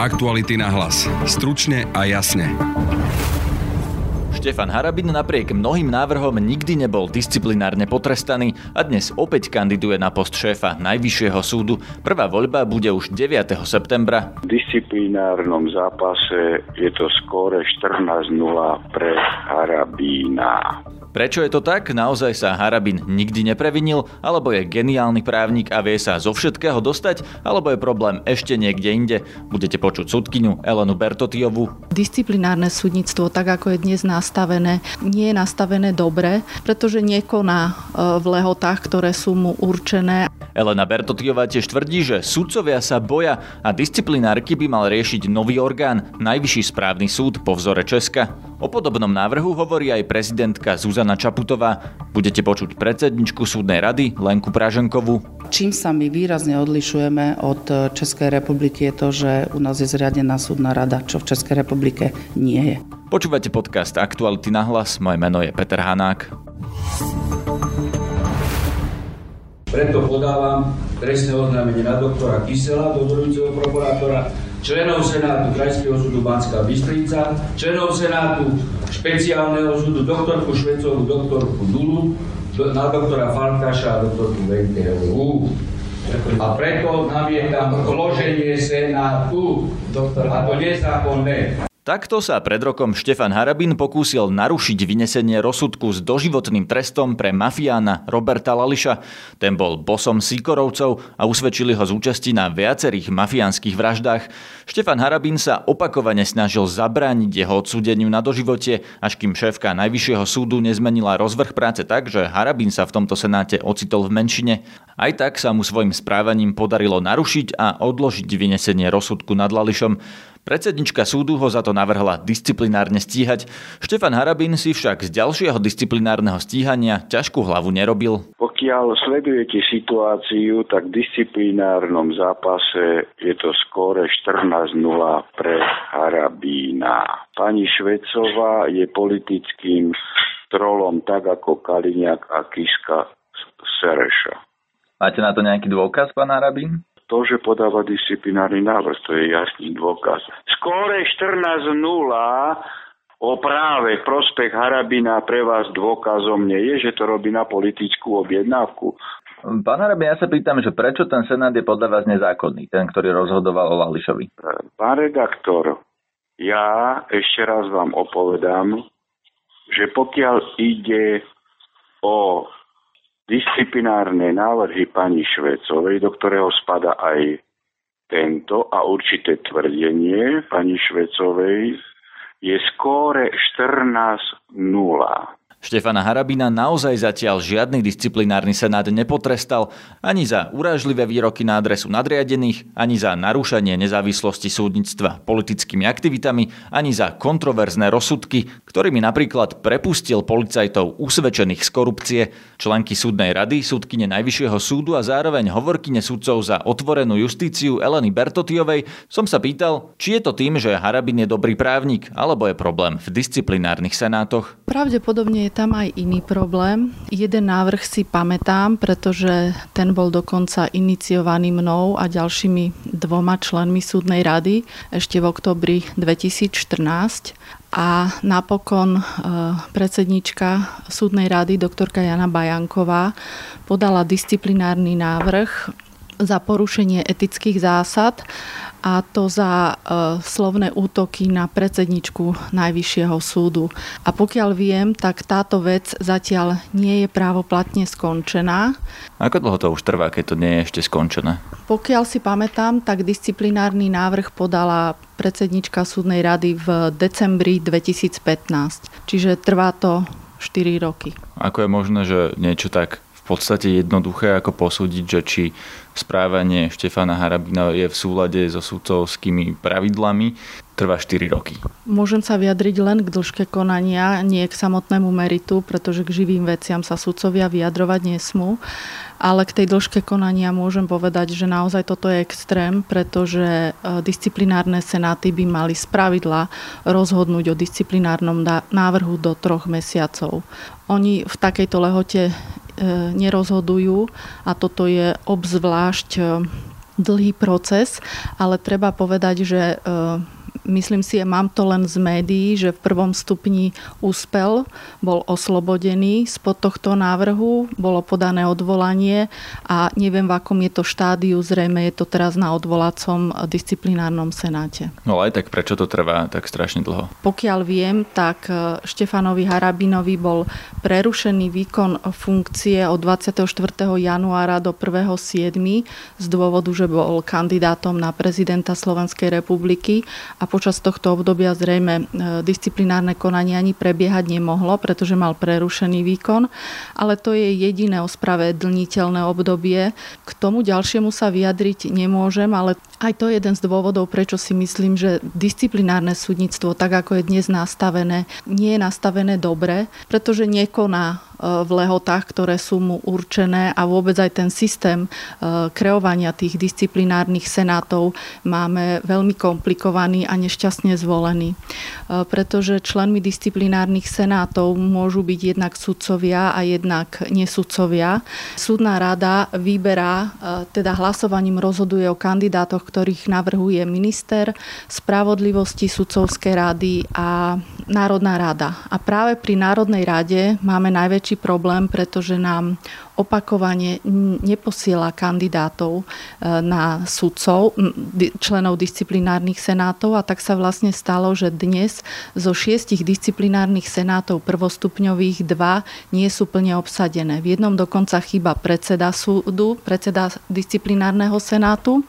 Aktuality na hlas. Stručne a jasne. Štefan Harabin napriek mnohým návrhom nikdy nebol disciplinárne potrestaný a dnes opäť kandiduje na post šéfa Najvyššieho súdu. Prvá voľba bude už 9. septembra. V disciplinárnom zápase je to skóre 14-0 pre Harabína. Prečo je to tak? Naozaj sa Harabin nikdy neprevinil? Alebo je geniálny právnik a vie sa zo všetkého dostať? Alebo je problém ešte niekde inde? Budete počuť súdkyňu Elenu Bertotiovu. Disciplinárne súdnictvo, tak ako je dnes nastavené, nie je nastavené dobre, pretože nekoná e, v lehotách, ktoré sú mu určené. Elena Bertotiová tiež tvrdí, že sudcovia sa boja a disciplinárky by mal riešiť nový orgán, Najvyšší správny súd po vzore Česka. O podobnom návrhu hovorí aj prezidentka Zuzana Čaputová. Budete počuť predsedničku súdnej rady Lenku Praženkovú. Čím sa my výrazne odlišujeme od Českej republiky je to, že u nás je zriadená súdna rada, čo v Českej republike nie je. Počúvate podcast Aktuality na hlas, moje meno je Peter Hanák. Preto podávam trestné oznámenie na doktora Kysela, dozorujúceho prokurátora, členov Senátu Krajského súdu Banská Bystrica, členov Senátu špeciálneho súdu doktorku Švecovú, doktorku Dulu, na doktora Falkaša a doktorku Venkerovú. A preto namietam vloženie Senátu. A to nezákonné. Takto sa pred rokom Štefan Harabin pokúsil narušiť vynesenie rozsudku s doživotným trestom pre mafiána Roberta Lališa. Ten bol bosom Sikorovcov a usvedčili ho z účasti na viacerých mafiánskych vraždách. Štefan Harabin sa opakovane snažil zabrániť jeho odsúdeniu na doživote, až kým šéfka Najvyššieho súdu nezmenila rozvrh práce tak, že Harabin sa v tomto senáte ocitol v menšine. Aj tak sa mu svojim správaním podarilo narušiť a odložiť vynesenie rozsudku nad Lališom. Predsednička súdu ho za to navrhla disciplinárne stíhať. Štefan Harabin si však z ďalšieho disciplinárneho stíhania ťažkú hlavu nerobil. Pokiaľ sledujete situáciu, tak v disciplinárnom zápase je to skóre 14-0 pre Harabína. Pani Švecová je politickým trolom tak ako Kaliňák a Kiska Sereša. Máte na to nejaký dôkaz, pán Harabín? To, že podáva disciplinárny návrh, to je jasný dôkaz. Skóre 14.0 o práve prospech Harabina pre vás dôkazom nie je, že to robí na politickú objednávku. Pán Harabin, ja sa pýtam, že prečo ten Senát je podľa vás nezákonný, ten, ktorý rozhodoval o Lališovi? Pán redaktor, ja ešte raz vám opovedám, že pokiaľ ide o disciplinárne návrhy pani Švecovej, do ktorého spada aj tento a určité tvrdenie pani Švecovej, je skóre 14 0. Štefana Harabina naozaj zatiaľ žiadny disciplinárny senát nepotrestal ani za urážlivé výroky na adresu nadriadených, ani za narúšanie nezávislosti súdnictva politickými aktivitami, ani za kontroverzné rozsudky, ktorými napríklad prepustil policajtov usvedčených z korupcie, členky súdnej rady, súdkyne Najvyššieho súdu a zároveň hovorkyne súdcov za otvorenú justíciu Eleny Bertotiovej, som sa pýtal, či je to tým, že Harabin je dobrý právnik, alebo je problém v disciplinárnych senátoch. Pravdepodobne je tam aj iný problém. Jeden návrh si pamätám, pretože ten bol dokonca iniciovaný mnou a ďalšími dvoma členmi súdnej rady ešte v oktobri 2014 a napokon e, predsednička súdnej rady, doktorka Jana Bajanková, podala disciplinárny návrh za porušenie etických zásad a to za e, slovné útoky na predsedničku Najvyššieho súdu. A pokiaľ viem, tak táto vec zatiaľ nie je právoplatne skončená. Ako dlho to už trvá, keď to nie je ešte skončené? Pokiaľ si pamätám, tak disciplinárny návrh podala predsednička súdnej rady v decembri 2015. Čiže trvá to 4 roky. Ako je možné, že niečo tak podstate jednoduché ako posúdiť, že či správanie Štefana Harabina je v súlade so súdcovskými pravidlami, trvá 4 roky. Môžem sa vyjadriť len k dĺžke konania, nie k samotnému meritu, pretože k živým veciam sa sudcovia vyjadrovať nesmú. Ale k tej dĺžke konania môžem povedať, že naozaj toto je extrém, pretože e, disciplinárne senáty by mali spravidla rozhodnúť o disciplinárnom návrhu do troch mesiacov. Oni v takejto lehote nerozhodujú a toto je obzvlášť e, dlhý proces, ale treba povedať, že myslím si, mám to len z médií, že v prvom stupni úspel, bol oslobodený spod tohto návrhu, bolo podané odvolanie a neviem, v akom je to štádiu, zrejme je to teraz na odvolacom disciplinárnom senáte. No aj tak prečo to trvá tak strašne dlho? Pokiaľ viem, tak e, Štefanovi Harabinovi bol prerušený výkon funkcie od 24. januára do 1.7. z dôvodu, že bol kandidátom na prezidenta Slovenskej republiky a počas tohto obdobia zrejme e, disciplinárne konanie ani prebiehať nemohlo, pretože mal prerušený výkon, ale to je jediné ospravedlniteľné obdobie. K tomu ďalšiemu sa vyjadriť nemôžem, ale aj to je jeden z dôvodov, prečo si myslím, že disciplinárne súdnictvo, tak ako je dnes nastavené, nie je nastavené dobre, pretože nekoná v lehotách, ktoré sú mu určené a vôbec aj ten systém e, kreovania tých disciplinárnych senátov máme veľmi komplikovaný a nešťastne zvolený. E, pretože členmi disciplinárnych senátov môžu byť jednak sudcovia a jednak nesudcovia. Súdna rada vyberá, e, teda hlasovaním rozhoduje o kandidátoch, ktorých navrhuje minister spravodlivosti, sudcovskej rady a Národná rada. A práve pri Národnej rade máme najväčší problém, pretože nám opakovane neposiela kandidátov e, na sudcov, členov disciplinárnych senátov a tak sa vlastne stalo, že dnes zo šiestich disciplinárnych senátov prvostupňových dva nie sú plne obsadené. V jednom dokonca chýba predseda súdu, predseda disciplinárneho senátu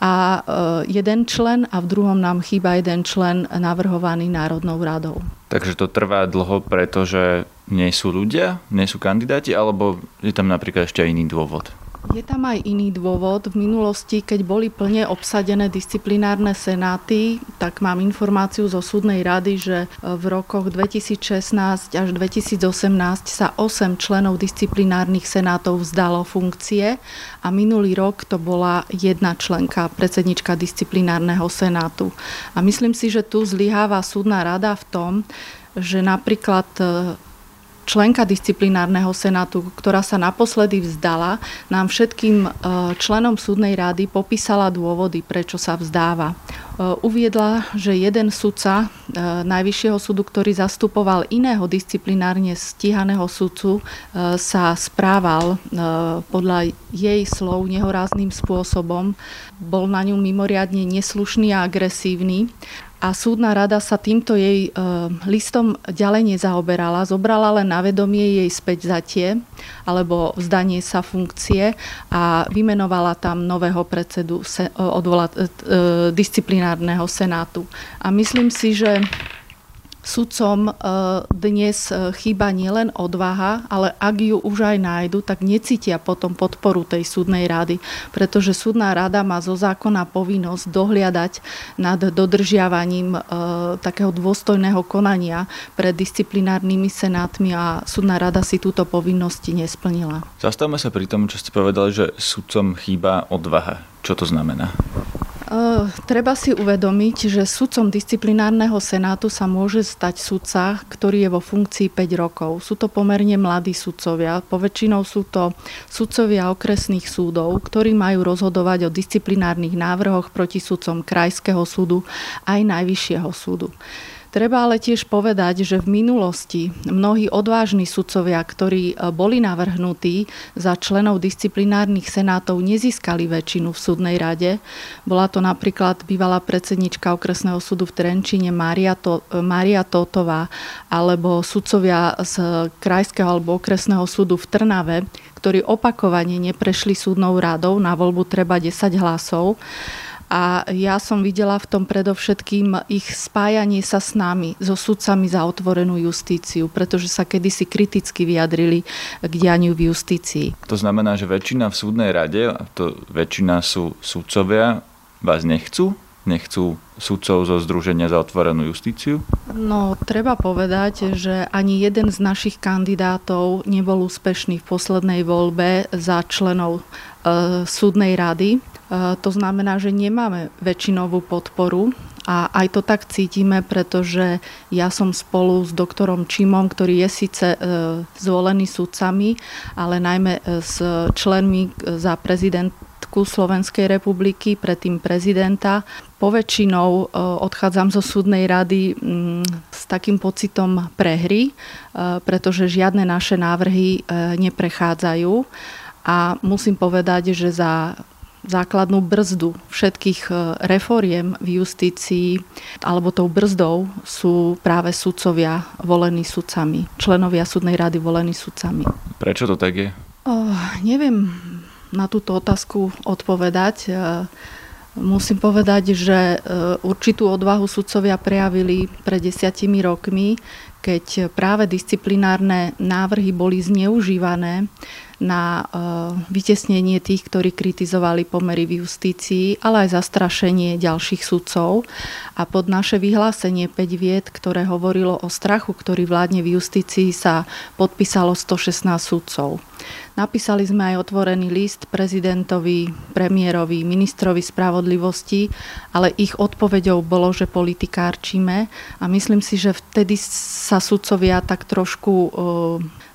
a e, jeden člen a v druhom nám chýba jeden člen navrhovaný Národnou radou. Takže to trvá dlho, pretože nie sú ľudia, nie sú kandidáti, alebo je tam napríklad ešte iný dôvod? Je tam aj iný dôvod. V minulosti, keď boli plne obsadené disciplinárne senáty, tak mám informáciu zo súdnej rady, že v rokoch 2016 až 2018 sa 8 členov disciplinárnych senátov vzdalo funkcie a minulý rok to bola jedna členka, predsednička disciplinárneho senátu. A myslím si, že tu zlyháva súdna rada v tom, že napríklad členka disciplinárneho senátu, ktorá sa naposledy vzdala, nám všetkým e, členom súdnej rady popísala dôvody, prečo sa vzdáva. E, uviedla, že jeden sudca e, Najvyššieho súdu, ktorý zastupoval iného disciplinárne stíhaného sudcu, sa správal podľa jej slov nehorázným spôsobom. Bol na ňu mimoriadne neslušný a agresívny a súdna rada sa týmto jej e, listom ďalej nezaoberala, zobrala len na vedomie jej späť zatie alebo vzdanie sa funkcie a vymenovala tam nového predsedu se, odvola, e, e, disciplinárneho senátu. A myslím si, že Sudcom e, dnes e, chýba nielen odvaha, ale ak ju už aj nájdu, tak necítia potom podporu tej súdnej rady, pretože súdna rada má zo zákona povinnosť dohliadať nad dodržiavaním e, takého dôstojného konania pred disciplinárnymi senátmi a súdna rada si túto povinnosť nesplnila. Zastavme sa pri tom, čo ste povedali, že sudcom chýba odvaha. Čo to znamená? Treba si uvedomiť, že sudcom disciplinárneho senátu sa môže stať sudca, ktorý je vo funkcii 5 rokov. Sú to pomerne mladí sudcovia. Poväčšinou sú to sudcovia okresných súdov, ktorí majú rozhodovať o disciplinárnych návrhoch proti sudcom Krajského súdu aj Najvyššieho súdu. Treba ale tiež povedať, že v minulosti mnohí odvážni sudcovia, ktorí e, boli navrhnutí za členov disciplinárnych senátov, nezískali väčšinu v súdnej rade. Bola to napríklad bývalá predsednička okresného súdu v Trenčine Mária, to, Mária Totová alebo sudcovia z krajského alebo okresného súdu v Trnave, ktorí opakovane neprešli súdnou radou, na voľbu treba 10 hlasov a ja som videla v tom predovšetkým ich spájanie sa s nami, so sudcami za otvorenú justíciu, pretože sa kedysi kriticky vyjadrili k dianiu v justícii. To znamená, že väčšina v súdnej rade, to väčšina sú sudcovia, vás nechcú? Nechcú sudcov zo Združenia za otvorenú justíciu? No, treba povedať, že ani jeden z našich kandidátov nebol úspešný v poslednej voľbe za členov e, súdnej rady. E, to znamená, že nemáme väčšinovú podporu a aj to tak cítime, pretože ja som spolu s doktorom Čimom, ktorý je síce e, zvolený sudcami, ale najmä e, s členmi za prezident poriadku Slovenskej republiky, predtým prezidenta. Poväčšinou odchádzam zo súdnej rady mm, s takým pocitom prehry, pretože žiadne naše návrhy neprechádzajú. A musím povedať, že za základnú brzdu všetkých e, reforiem v justícii alebo tou brzdou sú práve sudcovia volení sudcami, členovia súdnej rady volení sudcami. Prečo to tak je? Oh, neviem na túto otázku odpovedať. E, musím povedať, že e, určitú odvahu sudcovia prejavili pred desiatimi rokmi, keď práve disciplinárne návrhy boli zneužívané na eh, vytesnenie tých, ktorí kritizovali pomery v justícii, ale aj zastrašenie ďalších sudcov. A pod naše vyhlásenie 5 vied, ktoré hovorilo o strachu, ktorý vládne v justícii, sa podpísalo 116 sudcov. Napísali sme aj otvorený list prezidentovi, premiérovi, ministrovi spravodlivosti, ale ich odpoveďou bolo, že politikárčime a myslím si, že vtedy sa sudcovia tak trošku e,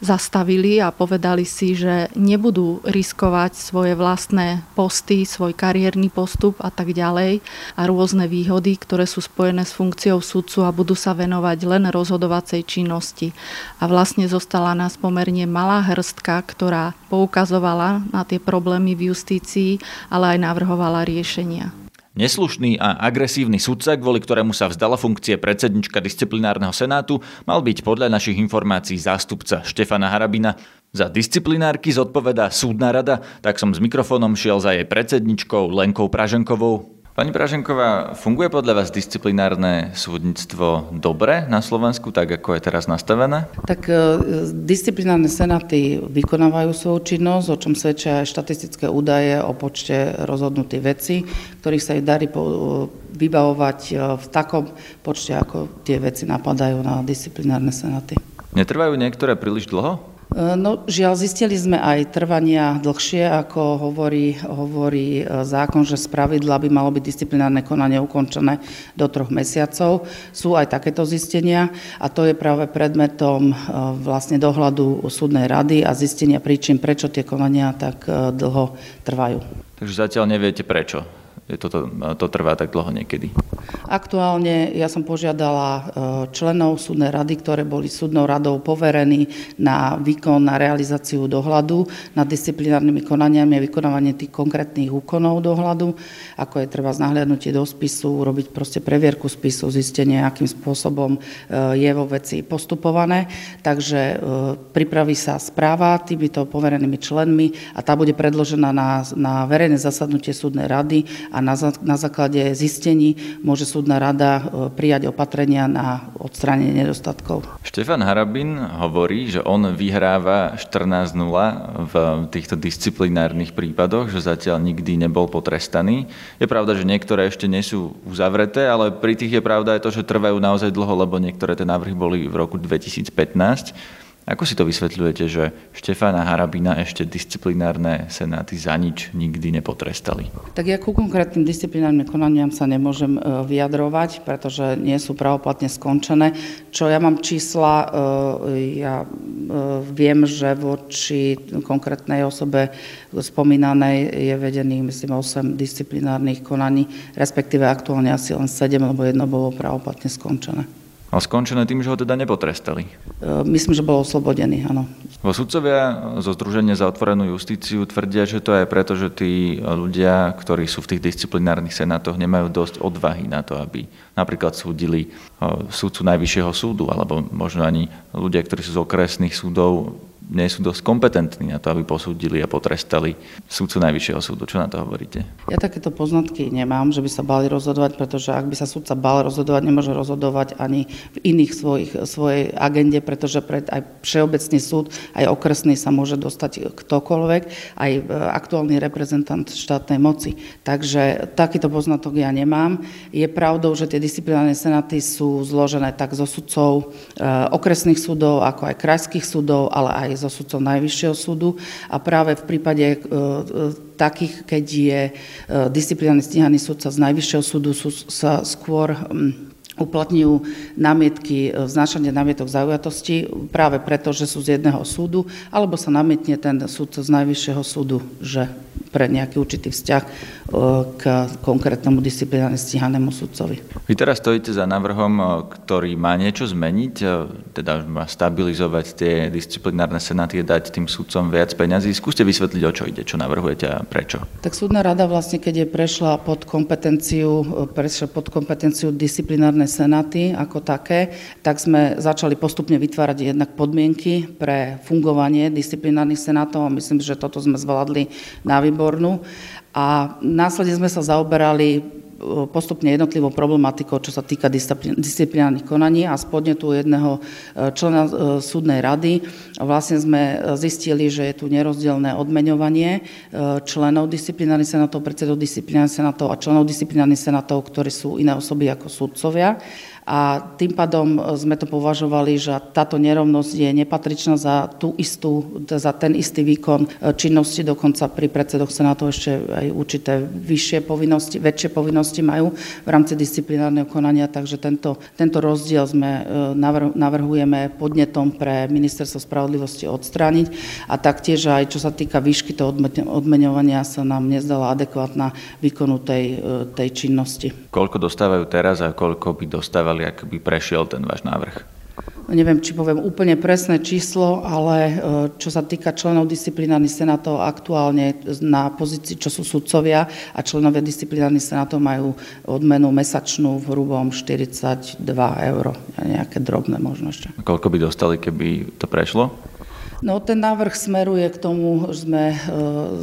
zastavili a povedali si, že nebudú riskovať svoje vlastné posty, svoj kariérny postup a tak ďalej a rôzne výhody, ktoré sú spojené s funkciou sudcu a budú sa venovať len rozhodovacej činnosti. A vlastne zostala nás pomerne malá hrstka, ktorá poukazovala na tie problémy v justícii, ale aj navrhovala riešenia. Neslušný a agresívny sudca, kvôli ktorému sa vzdala funkcie predsednička disciplinárneho senátu, mal byť podľa našich informácií zástupca Štefana Harabina. Za disciplinárky zodpovedá súdna rada, tak som s mikrofónom šiel za jej predsedničkou Lenkou Praženkovou. Pani Praženková, funguje podľa vás disciplinárne súdnictvo dobre na Slovensku, tak ako je teraz nastavené? Tak e, disciplinárne senáty vykonávajú svoju činnosť, o čom svedčia aj štatistické údaje o počte rozhodnutých vecí, ktorých sa ich darí vybavovať e, v takom počte, ako tie veci napadajú na disciplinárne senáty. Netrvajú niektoré príliš dlho? E, no, žiaľ, zistili sme aj trvania dlhšie, ako hovorí, hovorí e, zákon, že z pravidla by malo byť disciplinárne konanie ukončené do troch mesiacov. Sú aj takéto zistenia a to je práve predmetom e, vlastne dohľadu súdnej rady a zistenia príčin, prečo tie konania tak dlho trvajú. Takže zatiaľ neviete prečo to, to, to trvá tak dlho niekedy? Aktuálne ja som požiadala e, členov súdnej rady, ktoré boli súdnou radou poverení na výkon, na realizáciu dohľadu nad disciplinárnymi konaniami a vykonávanie tých konkrétnych úkonov dohľadu, ako je treba znahliadnutie do spisu, robiť proste previerku spisu, zistenie, akým spôsobom e, je vo veci postupované. Takže e, pripraví sa správa týmito poverenými členmi a tá bude predložená na, na verejné zasadnutie súdnej rady a na, základe zistení môže súdna rada e, prijať opatrenia na odstránenie nedostatkov. Štefan Harabin hovorí, že on vyhráva 14-0 v týchto disciplinárnych prípadoch, že zatiaľ nikdy nebol potrestaný. Je pravda, že niektoré ešte nie sú uzavreté, ale pri tých je pravda aj to, že trvajú naozaj dlho, lebo niektoré tie návrhy boli v roku 2015. Ako si to vysvetľujete, že Štefána Harabina ešte disciplinárne senáty za nič nikdy nepotrestali? Tak ja ku konkrétnym disciplinárnym konaniam sa nemôžem e, vyjadrovať, pretože nie sú pravoplatne skončené. Čo ja mám čísla, e, ja e, viem, že voči konkrétnej osobe spomínanej je vedených, myslím, 8 disciplinárnych konaní, respektíve aktuálne asi len 7, lebo jedno bolo pravoplatne skončené. A skončené tým, že ho teda nepotrestali. E, myslím, že bol oslobodený, áno. Vo sudcovia zo Združenia za otvorenú justíciu tvrdia, že to je preto, že tí ľudia, ktorí sú v tých disciplinárnych senátoch, nemajú dosť odvahy na to, aby napríklad súdili e, súdcu Najvyššieho súdu, alebo možno ani ľudia, ktorí sú z okresných súdov, nie sú dosť kompetentní na to, aby posúdili a potrestali súdcu Najvyššieho súdu. Čo na to hovoríte? Ja takéto poznatky nemám, že by sa bali rozhodovať, pretože ak by sa súdca bal rozhodovať, nemôže rozhodovať ani v iných svojich, svojej agende, pretože pred aj všeobecný súd, aj okresný sa môže dostať ktokoľvek, aj e, aktuálny reprezentant štátnej moci. Takže takýto poznatok ja nemám. Je pravdou, že tie disciplinárne senáty sú zložené tak zo sudcov e, okresných súdov, ako aj krajských súdov, ale aj zo sudcov Najvyššieho súdu a práve v prípade e, e, takých, keď je e, disciplinárny stíhaný sudca z Najvyššieho súdu, sú sa skôr uplatňujú námietky, e, znášanie námietok zaujatosti práve preto, že sú z jedného súdu, alebo sa namietne ten súd z najvyššieho súdu, že pre nejaký určitý vzťah e, k konkrétnemu disciplinárne stíhanému sudcovi. Vy teraz stojíte za návrhom, e, ktorý má niečo zmeniť, teda má stabilizovať tie disciplinárne senáty dať tým sudcom viac peňazí. Skúste vysvetliť, o čo ide, čo navrhujete a prečo. Tak súdna rada vlastne, keď je prešla pod kompetenciu, prešla pod kompetenciu disciplinárne národné senáty ako také, tak sme začali postupne vytvárať jednak podmienky pre fungovanie disciplinárnych senátov a myslím, že toto sme zvládli na výbornú. A následne sme sa zaoberali postupne jednotlivou problematikou, čo sa týka disciplinárnych konaní a spodne tu jedného e, člena e, súdnej rady. Vlastne sme zistili, že je tu nerozdielne odmeňovanie e, členov disciplinárnych senátov, predsedov disciplinárnych senátov a členov disciplinárnych senátov, ktorí sú iné osoby ako súdcovia a tým pádom sme to považovali, že táto nerovnosť je nepatričná za, tú istú, za ten istý výkon činnosti, dokonca pri predsedoch senátov ešte aj určité vyššie povinnosti, väčšie povinnosti majú v rámci disciplinárneho konania, takže tento, tento rozdiel sme e, navrhujeme podnetom pre ministerstvo spravodlivosti odstrániť a taktiež aj čo sa týka výšky toho odmeňovania sa nám nezdala adekvátna výkonu tej, e, tej činnosti. Koľko dostávajú teraz a koľko by dostávali dostali, ak by prešiel ten váš návrh? Neviem, či poviem úplne presné číslo, ale e, čo sa týka členov disciplinárnych senátov aktuálne na pozícii, čo sú sudcovia a členovia disciplinárnych senátov majú odmenu mesačnú v hrubom 42 eur, nejaké drobné možno ešte. A koľko by dostali, keby to prešlo? No ten návrh smeruje k tomu, že sme, e,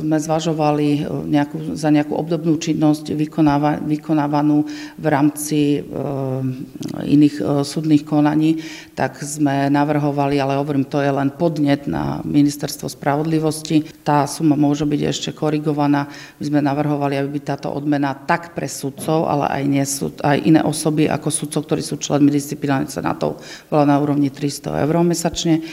sme zvažovali e, nejakú, za nejakú obdobnú činnosť vykonáva, vykonávanú v rámci e, iných súdnych konaní, tak sme navrhovali, ale hovorím, to je len podnet na ministerstvo spravodlivosti. Tá suma môže byť ešte korigovaná. My sme navrhovali, aby by táto odmena tak pre sudcov, ale aj, nesud, aj iné osoby ako sudcov, ktorí sú členmi disciplinárnych senátov, bola na úrovni 300 eur mesačne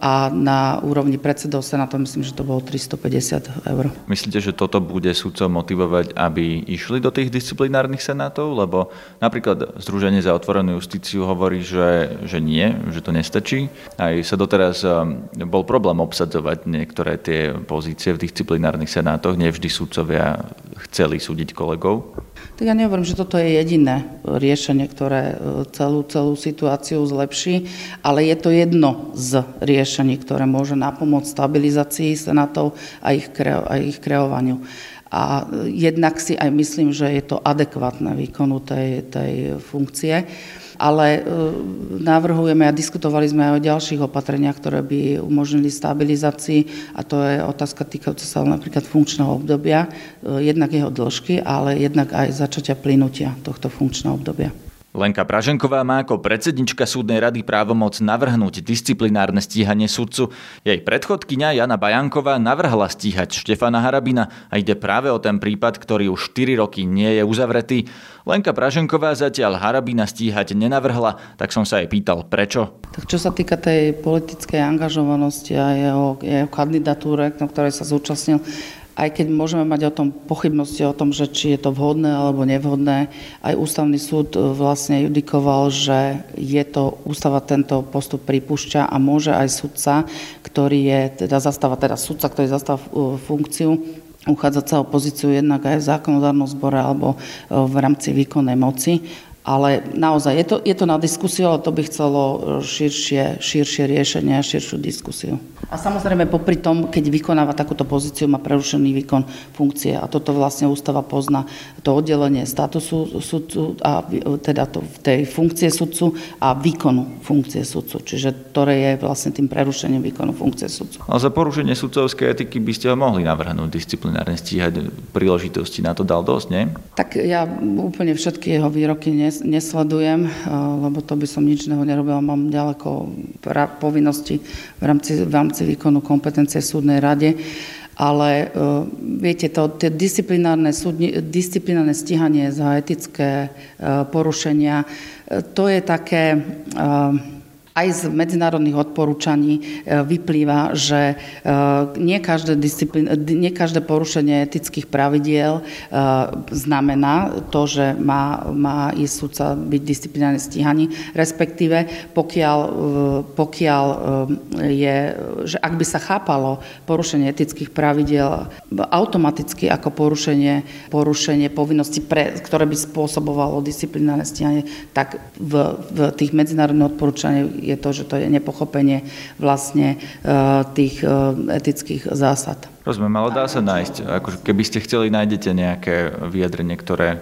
a na úrovni predsedov Senátu myslím, že to bolo 350 eur. Myslíte, že toto bude sudcov motivovať, aby išli do tých disciplinárnych senátov? Lebo napríklad Združenie za otvorenú justíciu hovorí, že, že nie, že to nestačí. Aj sa doteraz um, bol problém obsadzovať niektoré tie pozície v disciplinárnych senátoch. Nevždy sudcovia chceli súdiť kolegov. Tak ja nehovorím, že toto je jediné riešenie, ktoré e, celú, celú situáciu zlepší, ale je to jedno z riešení, ktoré môže napomôcť stabilizácii senátov a ich, kreo, a ich kreovaniu. A jednak si aj myslím, že je to adekvátne výkonu tej, tej funkcie ale e, navrhujeme a diskutovali sme aj o ďalších opatreniach, ktoré by umožnili stabilizácii a to je otázka týkajúca sa napríklad funkčného obdobia, e, jednak jeho dĺžky, ale jednak aj začatia plynutia tohto funkčného obdobia. Lenka Praženková má ako predsednička súdnej rady právomoc navrhnúť disciplinárne stíhanie sudcu. Jej predchodkyňa Jana Bajanková navrhla stíhať Štefana Harabina a ide práve o ten prípad, ktorý už 4 roky nie je uzavretý. Lenka Praženková zatiaľ Harabina stíhať nenavrhla, tak som sa jej pýtal prečo. Tak čo sa týka tej politickej angažovanosti a jeho, jeho kandidatúre, na ktorej sa zúčastnil, aj keď môžeme mať o tom pochybnosti o tom, že či je to vhodné alebo nevhodné, aj ústavný súd e, vlastne judikoval, že je to, ústava tento postup pripúšťa a môže aj sudca, ktorý je, teda zastáva, teda sudca, ktorý zastáva e, funkciu, uchádzať sa o pozíciu jednak aj v zákonodárnom zbore alebo e, v rámci výkonnej moci ale naozaj je to, je to na diskusiu, ale to by chcelo širšie, širšie riešenie a širšiu diskusiu. A samozrejme popri tom, keď vykonáva takúto pozíciu, má prerušený výkon funkcie a toto vlastne ústava pozná to oddelenie statusu sudcu a teda to, tej funkcie sudcu a výkonu funkcie sudcu, čiže ktoré je vlastne tým prerušením výkonu funkcie sudcu. A za porušenie sudcovskej etiky by ste ho mohli navrhnúť disciplinárne stíhať príležitosti na to dal dosť, nie? Tak ja úplne všetky jeho výroky nie nesledujem, eh, lebo to by som nič neho nerobila. Mám ďaleko povinnosti v rámci, v rámci výkonu kompetencie súdnej rade. Ale uh, viete, to, tie disciplinárne, súdni, disciplinárne stíhanie za etické uh, porušenia, to je také... Uh, Aj z medzinárodných odporúčaní vyplýva, že nie každé, nie každé porušenie etických pravidiel znamená to, že má, má ísť sudca byť disciplinárne stíhaný, respektíve pokiaľ, pokiaľ je, že ak by sa chápalo porušenie etických pravidiel automaticky ako porušenie, porušenie povinnosti, pre, ktoré by spôsobovalo disciplinárne stíhanie, tak v, v tých medzinárodných odporúčaniach je to, že to je nepochopenie vlastne e, tých e, etických zásad. Rozumiem, ale dá sa nájsť. Akože keby ste chceli, nájdete nejaké vyjadrenie, ktoré e,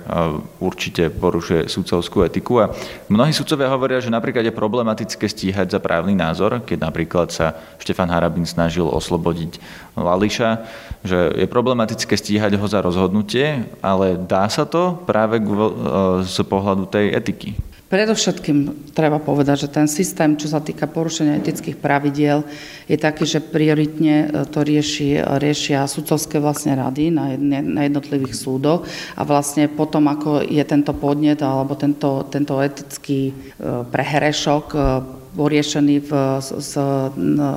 určite porušuje sudcovskú etiku. A mnohí sudcovia hovoria, že napríklad je problematické stíhať za právny názor, keď napríklad sa Štefan Harabin snažil oslobodiť Lališa, že je problematické stíhať ho za rozhodnutie, ale dá sa to práve z pohľadu tej etiky. Predovšetkým treba povedať, že ten systém, čo sa týka porušenia etických pravidiel, je taký, že prioritne e, to rieši, riešia sudcovské vlastne rady na, jednotlivých súdoch a vlastne potom, ako je tento podnet alebo tento, tento etický e, prehrešok e, bol riešený v, s,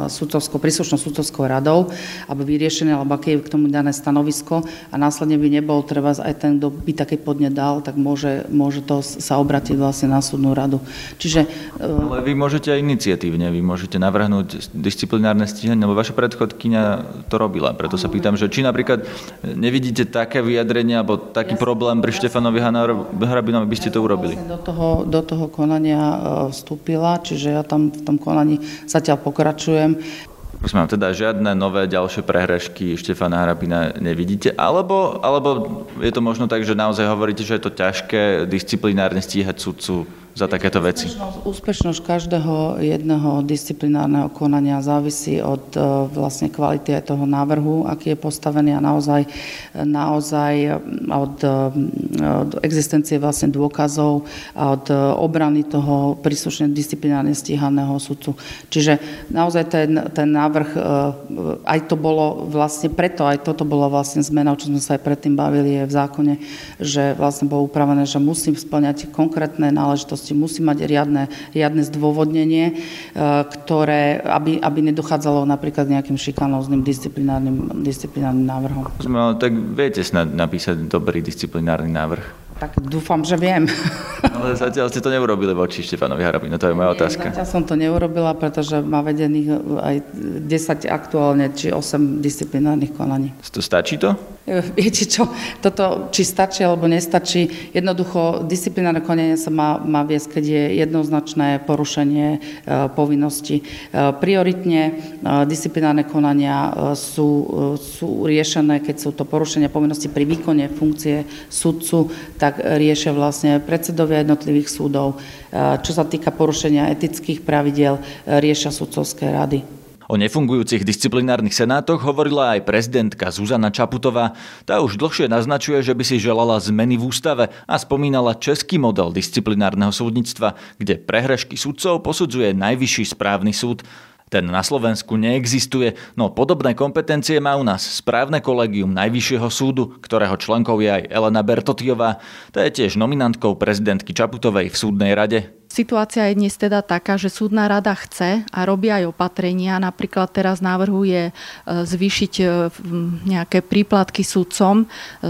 sudcovskou, príslušnou sudcovskou radou, aby vyriešený, alebo aké je k tomu dané stanovisko a následne by nebol treba aj ten, kto by taký podnet dal, tak môže, môže to sa obratiť vlastne na súdnu radu. Čiže, e, Ale vy môžete aj iniciatívne, vy môžete navrhnúť disciplinárne stíhanie, lebo vaša predchodkynia to robila. Preto sa pýtam, že či napríklad nevidíte také vyjadrenia alebo taký problém pri Štefanovi Hrabinovi, by ste to urobili? do toho, do toho konania e, vstúpila, čiže ja tam v tom konaní zatiaľ pokračujem. Prosím teda žiadne nové ďalšie prehrešky Štefana Harabina nevidíte? Alebo, alebo je to možno tak, že naozaj hovoríte, že je to ťažké disciplinárne stíhať sudcu za takéto veci? Úspešnosť každého jedného disciplinárneho konania závisí od e, vlastne kvality aj toho návrhu, aký je postavený a naozaj, naozaj e, od, e, od existencie vlastne dôkazov a od obrany toho príslušne disciplinárne stíhaného sudcu. Čiže naozaj ten, ten návrh, aj to bolo vlastne preto, aj toto bolo vlastne zmena, o čo sme sa aj predtým bavili, je v zákone, že vlastne bolo upravené, že musím splňať konkrétne náležitosti proste musí mať riadne, riadne zdôvodnenie, e, ktoré, aby, aby nedochádzalo napríklad nejakým šikanóznym disciplinárnym, disciplinárnym návrhom. No, tak viete snad napísať dobrý disciplinárny návrh. Tak dúfam, že viem. Ale zatiaľ ste to neurobili voči Štefanovi Harabinu, to je moja otázka. Zatiaľ som to neurobila, pretože má vedených aj 10 aktuálne, či 8 disciplinárnych konaní. To stačí to? E, viete čo, toto, či stačí alebo nestačí, jednoducho disciplinárne konanie sa má, má viesť, keď je jednoznačné porušenie e, povinnosti. E, prioritne e, disciplinárne konania e, sú, e, sú riešené, keď sú to porušenia povinnosti pri výkone funkcie sudcu, tak tak riešia vlastne predsedovia jednotlivých súdov. E, čo sa týka porušenia etických pravidel, e, riešia sudcovské rady. O nefungujúcich disciplinárnych senátoch hovorila aj prezidentka Zuzana Čaputová. Tá už dlhšie naznačuje, že by si želala zmeny v ústave a spomínala český model disciplinárneho súdnictva, kde prehrešky sudcov posudzuje Najvyšší správny súd. Ten na Slovensku neexistuje, no podobné kompetencie má u nás správne kolegium Najvyššieho súdu, ktorého členkou je aj Elena Bertotiová. Tá je tiež nominantkou prezidentky Čaputovej v súdnej rade. Situácia je dnes teda taká, že súdna rada chce a robí aj opatrenia. Napríklad teraz navrhuje e, zvýšiť e, nejaké príplatky súdcom e,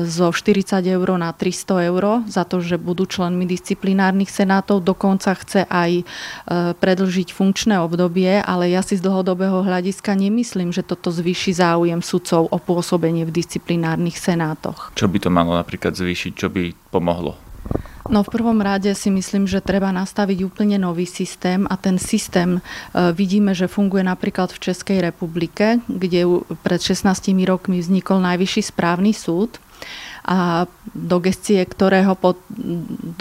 zo 40 eur na 300 eur za to, že budú členmi disciplinárnych senátov. Dokonca chce aj predlžiť funkčné obdobie, ale ja si z dlhodobého hľadiska nemyslím, že toto zvýši záujem sudcov o pôsobenie v disciplinárnych senátoch. Čo by to malo napríklad zvýšiť? Čo by pomohlo? No v prvom rade si myslím, že treba nastaviť úplne nový systém a ten systém e, vidíme, že funguje napríklad v Českej republike, kde pred 16 rokmi vznikol Najvyšší správny súd a do gestie ktorého, pod,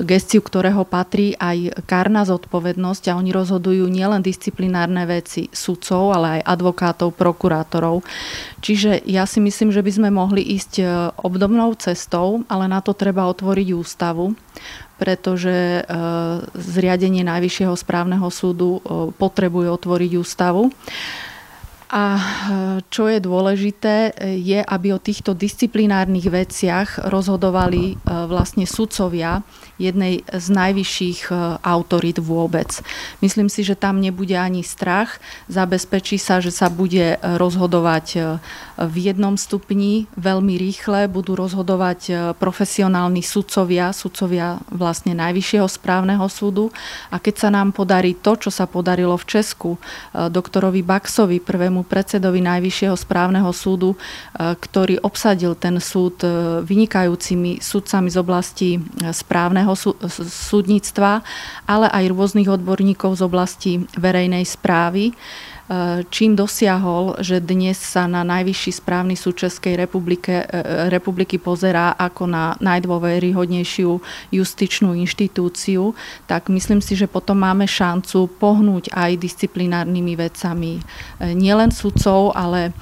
gestiu ktorého patrí aj kárna zodpovednosť a oni rozhodujú nielen disciplinárne veci sudcov, ale aj advokátov, prokurátorov. Čiže ja si myslím, že by sme mohli ísť e, obdobnou cestou, ale na to treba otvoriť ústavu pretože e, zriadenie Najvyššieho správneho súdu e, potrebuje otvoriť ústavu. A čo je dôležité, je, aby o týchto disciplinárnych veciach rozhodovali vlastne sudcovia jednej z najvyšších autorít vôbec. Myslím si, že tam nebude ani strach. Zabezpečí sa, že sa bude rozhodovať v jednom stupni veľmi rýchle, budú rozhodovať profesionálni sudcovia, sudcovia vlastne Najvyššieho správneho súdu. A keď sa nám podarí to, čo sa podarilo v Česku, doktorovi Baxovi, prvému novému predsedovi Najvyššieho správneho súdu, e, ktorý obsadil ten súd e, vynikajúcimi sudcami z oblasti e, správneho súdnictva, ale aj rôznych odborníkov z oblasti verejnej správy čím dosiahol, že dnes sa na najvyšší správny súd Českej republike, e, republiky pozerá ako na najdôveryhodnejšiu justičnú inštitúciu, tak myslím si, že potom máme šancu pohnúť aj disciplinárnymi vecami. Nielen sudcov, ale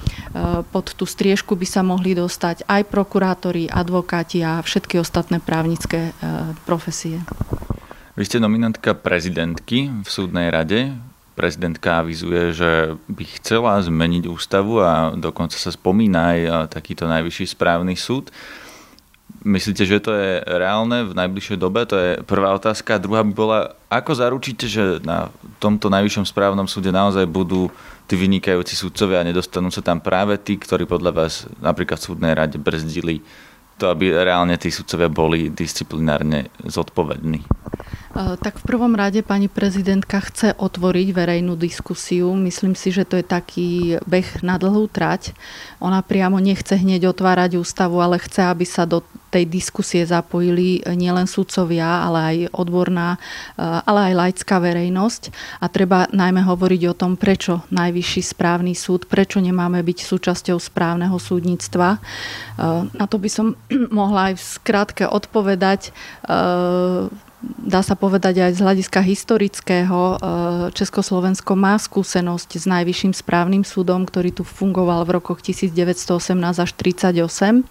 pod tú striežku by sa mohli dostať aj prokurátori, advokáti a všetky ostatné právnické profesie. Vy ste nominantka prezidentky v súdnej rade prezidentka avizuje, že by chcela zmeniť ústavu a dokonca sa spomína aj takýto najvyšší správny súd. Myslíte, že to je reálne v najbližšej dobe? To je prvá otázka. Druhá by bola, ako zaručíte, že na tomto najvyššom správnom súde naozaj budú tí vynikajúci súdcovia a nedostanú sa tam práve tí, ktorí podľa vás napríklad v súdnej rade brzdili to, aby reálne tí sudcovia boli disciplinárne zodpovední? Tak v prvom rade pani prezidentka chce otvoriť verejnú diskusiu. Myslím si, že to je taký beh na dlhú trať. Ona priamo nechce hneď otvárať ústavu, ale chce, aby sa do tej diskusie zapojili nielen sudcovia, ale aj odborná, ale aj laická verejnosť. A treba najmä hovoriť o tom, prečo najvyšší správny súd, prečo nemáme byť súčasťou správneho súdnictva. Na to by som mohla aj v skratke odpovedať dá sa povedať aj z hľadiska historického, e, Československo má skúsenosť s Najvyšším správnym súdom, ktorý tu fungoval v rokoch 1918 až 1938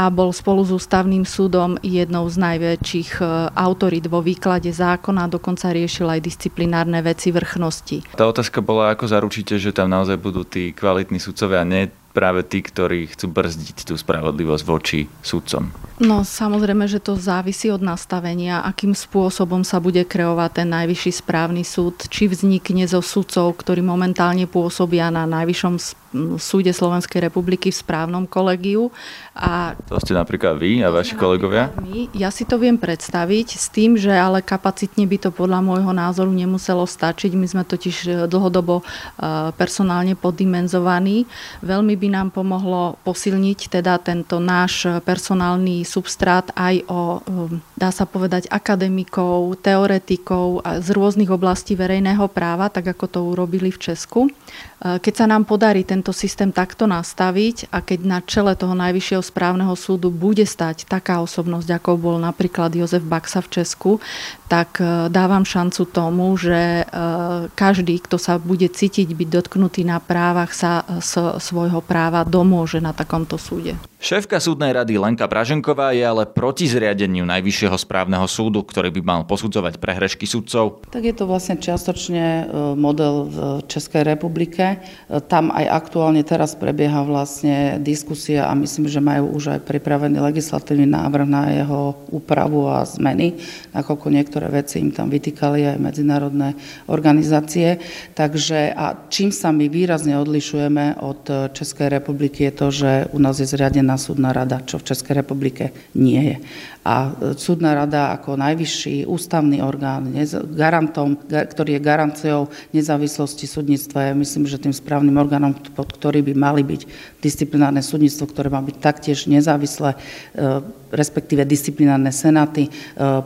a bol spolu s ústavným súdom jednou z najväčších e, autorít vo výklade zákona, dokonca riešil aj disciplinárne veci vrchnosti. Tá otázka bola, ako zaručíte, že tam naozaj budú tí kvalitní sudcovia, nie práve tí, ktorí chcú brzdiť tú spravodlivosť voči sudcom? No samozrejme, že to závisí od nastavenia, akým spôsobom sa bude kreovať ten najvyšší správny súd, či vznikne zo sudcov, ktorí momentálne pôsobia na najvyššom súde Slovenskej republiky v správnom kolegiu. A to ste napríklad vy a vaši kolegovia? My. Ja si to viem predstaviť s tým, že ale kapacitne by to podľa môjho názoru nemuselo stačiť. My sme totiž dlhodobo e, personálne poddimenzovaní. Veľmi by nám pomohlo posilniť teda tento náš personálny substrát aj o, um, dá sa povedať, akademikov, teoretikov z rôznych oblastí verejného práva, tak ako to urobili v Česku. E, keď sa nám podarí tento systém takto nastaviť a keď na čele toho najvyššieho správneho súdu bude stať taká osobnosť, ako bol napríklad Jozef Baxa v Česku, tak e, dávam šancu tomu, že e, každý, kto sa bude cítiť byť dotknutý na právach, sa svojho práva domôže na takomto súde. Šéfka súdnej rady Lenka Praženková je ale proti zriadeniu Najvyššieho správneho súdu, ktorý by mal posudzovať prehrešky sudcov. Tak je to vlastne čiastočne model v Českej republike. Tam aj aktuálne teraz prebieha vlastne diskusia a myslím, že majú už aj pripravený legislatívny návrh na jeho úpravu a zmeny, nakoľko niektoré veci im tam vytýkali aj medzinárodné organizácie. Takže a čím sa my výrazne odlišujeme od Českej republiky je to, že u nás je zriadená súdna rada, čo v Českej republike nie je. A súdna rada ako najvyšší ústavný orgán, garantom, ktorý je garanciou nezávislosti súdnictva, ja myslím, že tým správnym orgánom, pod ktorý by mali byť disciplinárne súdnictvo, ktoré má byť taktiež nezávislé, e, respektíve disciplinárne senáty e,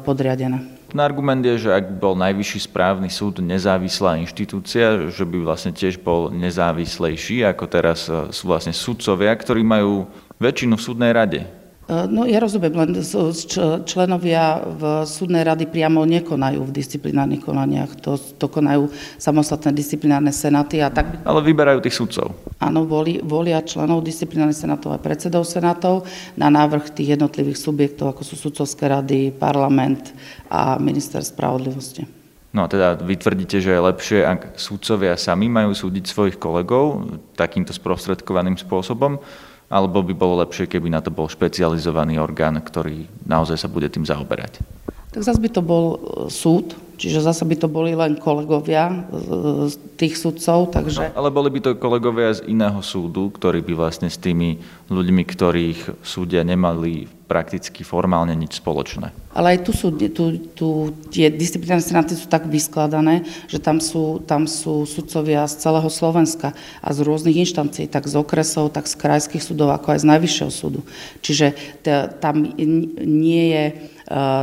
podriadené. Ten argument je, že ak bol najvyšší správny súd nezávislá inštitúcia, že by vlastne tiež bol nezávislejší, ako teraz e, sú vlastne sudcovia, ktorí majú väčšinu v súdnej rade. E, no ja rozumiem, len členovia v súdnej rady priamo nekonajú v disciplinárnych konaniach. To, to konajú samostatné disciplinárne senáty. A tak... Ale vyberajú tých sudcov. Áno, voli, volia členov disciplinárnych senátov a predsedov senátov na návrh tých jednotlivých subjektov, ako sú sudcovské rady, parlament a minister spravodlivosti. No a teda vy tvrdíte, že je lepšie, ak súdcovia sami majú súdiť svojich kolegov takýmto sprostredkovaným spôsobom, alebo by bolo lepšie, keby na to bol špecializovaný orgán, ktorý naozaj sa bude tým zaoberať? Tak zase by to bol e, súd, čiže zase by to boli len kolegovia z e, tých sudcov, takže... No, ale boli by to kolegovia z iného súdu, ktorí by vlastne s tými ľuďmi, ktorých súdia nemali prakticky formálne nič spoločné. Ale aj tu sú, tu, tu tie disciplinárne senáty sú tak vyskladané, že tam sú, tam sú sudcovia z celého Slovenska a z rôznych inštancií, tak z okresov, tak z krajských súdov, ako aj z najvyššieho súdu. Čiže tam nie je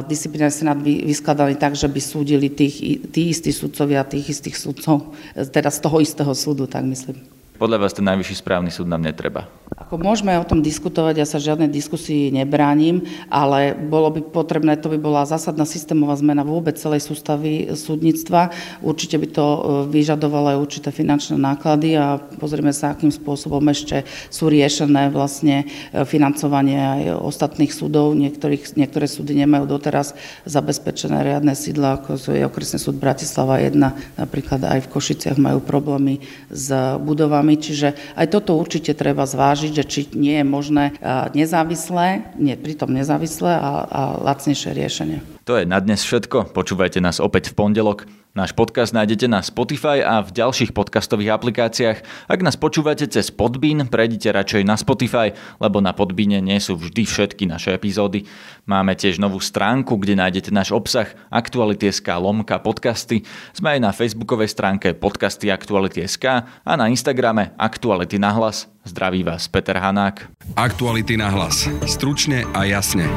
disciplinárny senát vyskladaný tak, že by súdili tých, tí istí sudcovia tých istých sudcov, teda z toho istého súdu, tak myslím. Podľa vás ten najvyšší správny súd nám netreba? Ako môžeme o tom diskutovať, ja sa žiadnej diskusii nebránim, ale bolo by potrebné, to by bola zásadná systémová zmena vôbec celej sústavy súdnictva. Určite by to e, vyžadovalo aj určité finančné náklady a pozrieme sa, akým spôsobom ešte sú riešené vlastne e, financovanie aj ostatných súdov. Niektorých, niektoré súdy nemajú doteraz zabezpečené riadne sídla, ako je okresný súd Bratislava 1, napríklad aj v Košiciach majú problémy s budovami problémy, čiže aj toto určite treba zvážiť, že či nie je možné nezávislé, nie, pritom nezávislé a, a lacnejšie riešenie. To je na dnes všetko. Počúvajte nás opäť v pondelok. Náš podcast nájdete na Spotify a v ďalších podcastových aplikáciách. Ak nás počúvate cez Podbean, prejdite radšej na Spotify, lebo na Podbíne nie sú vždy všetky naše epizódy. Máme tiež novú stránku, kde nájdete náš obsah Aktuality.sk lomka podcasty. Sme aj na facebookovej stránke podcasty Aktuality.sk a na Instagrame Aktuality na hlas. Zdraví vás Peter Hanák. Aktuality na hlas. Stručne a jasne.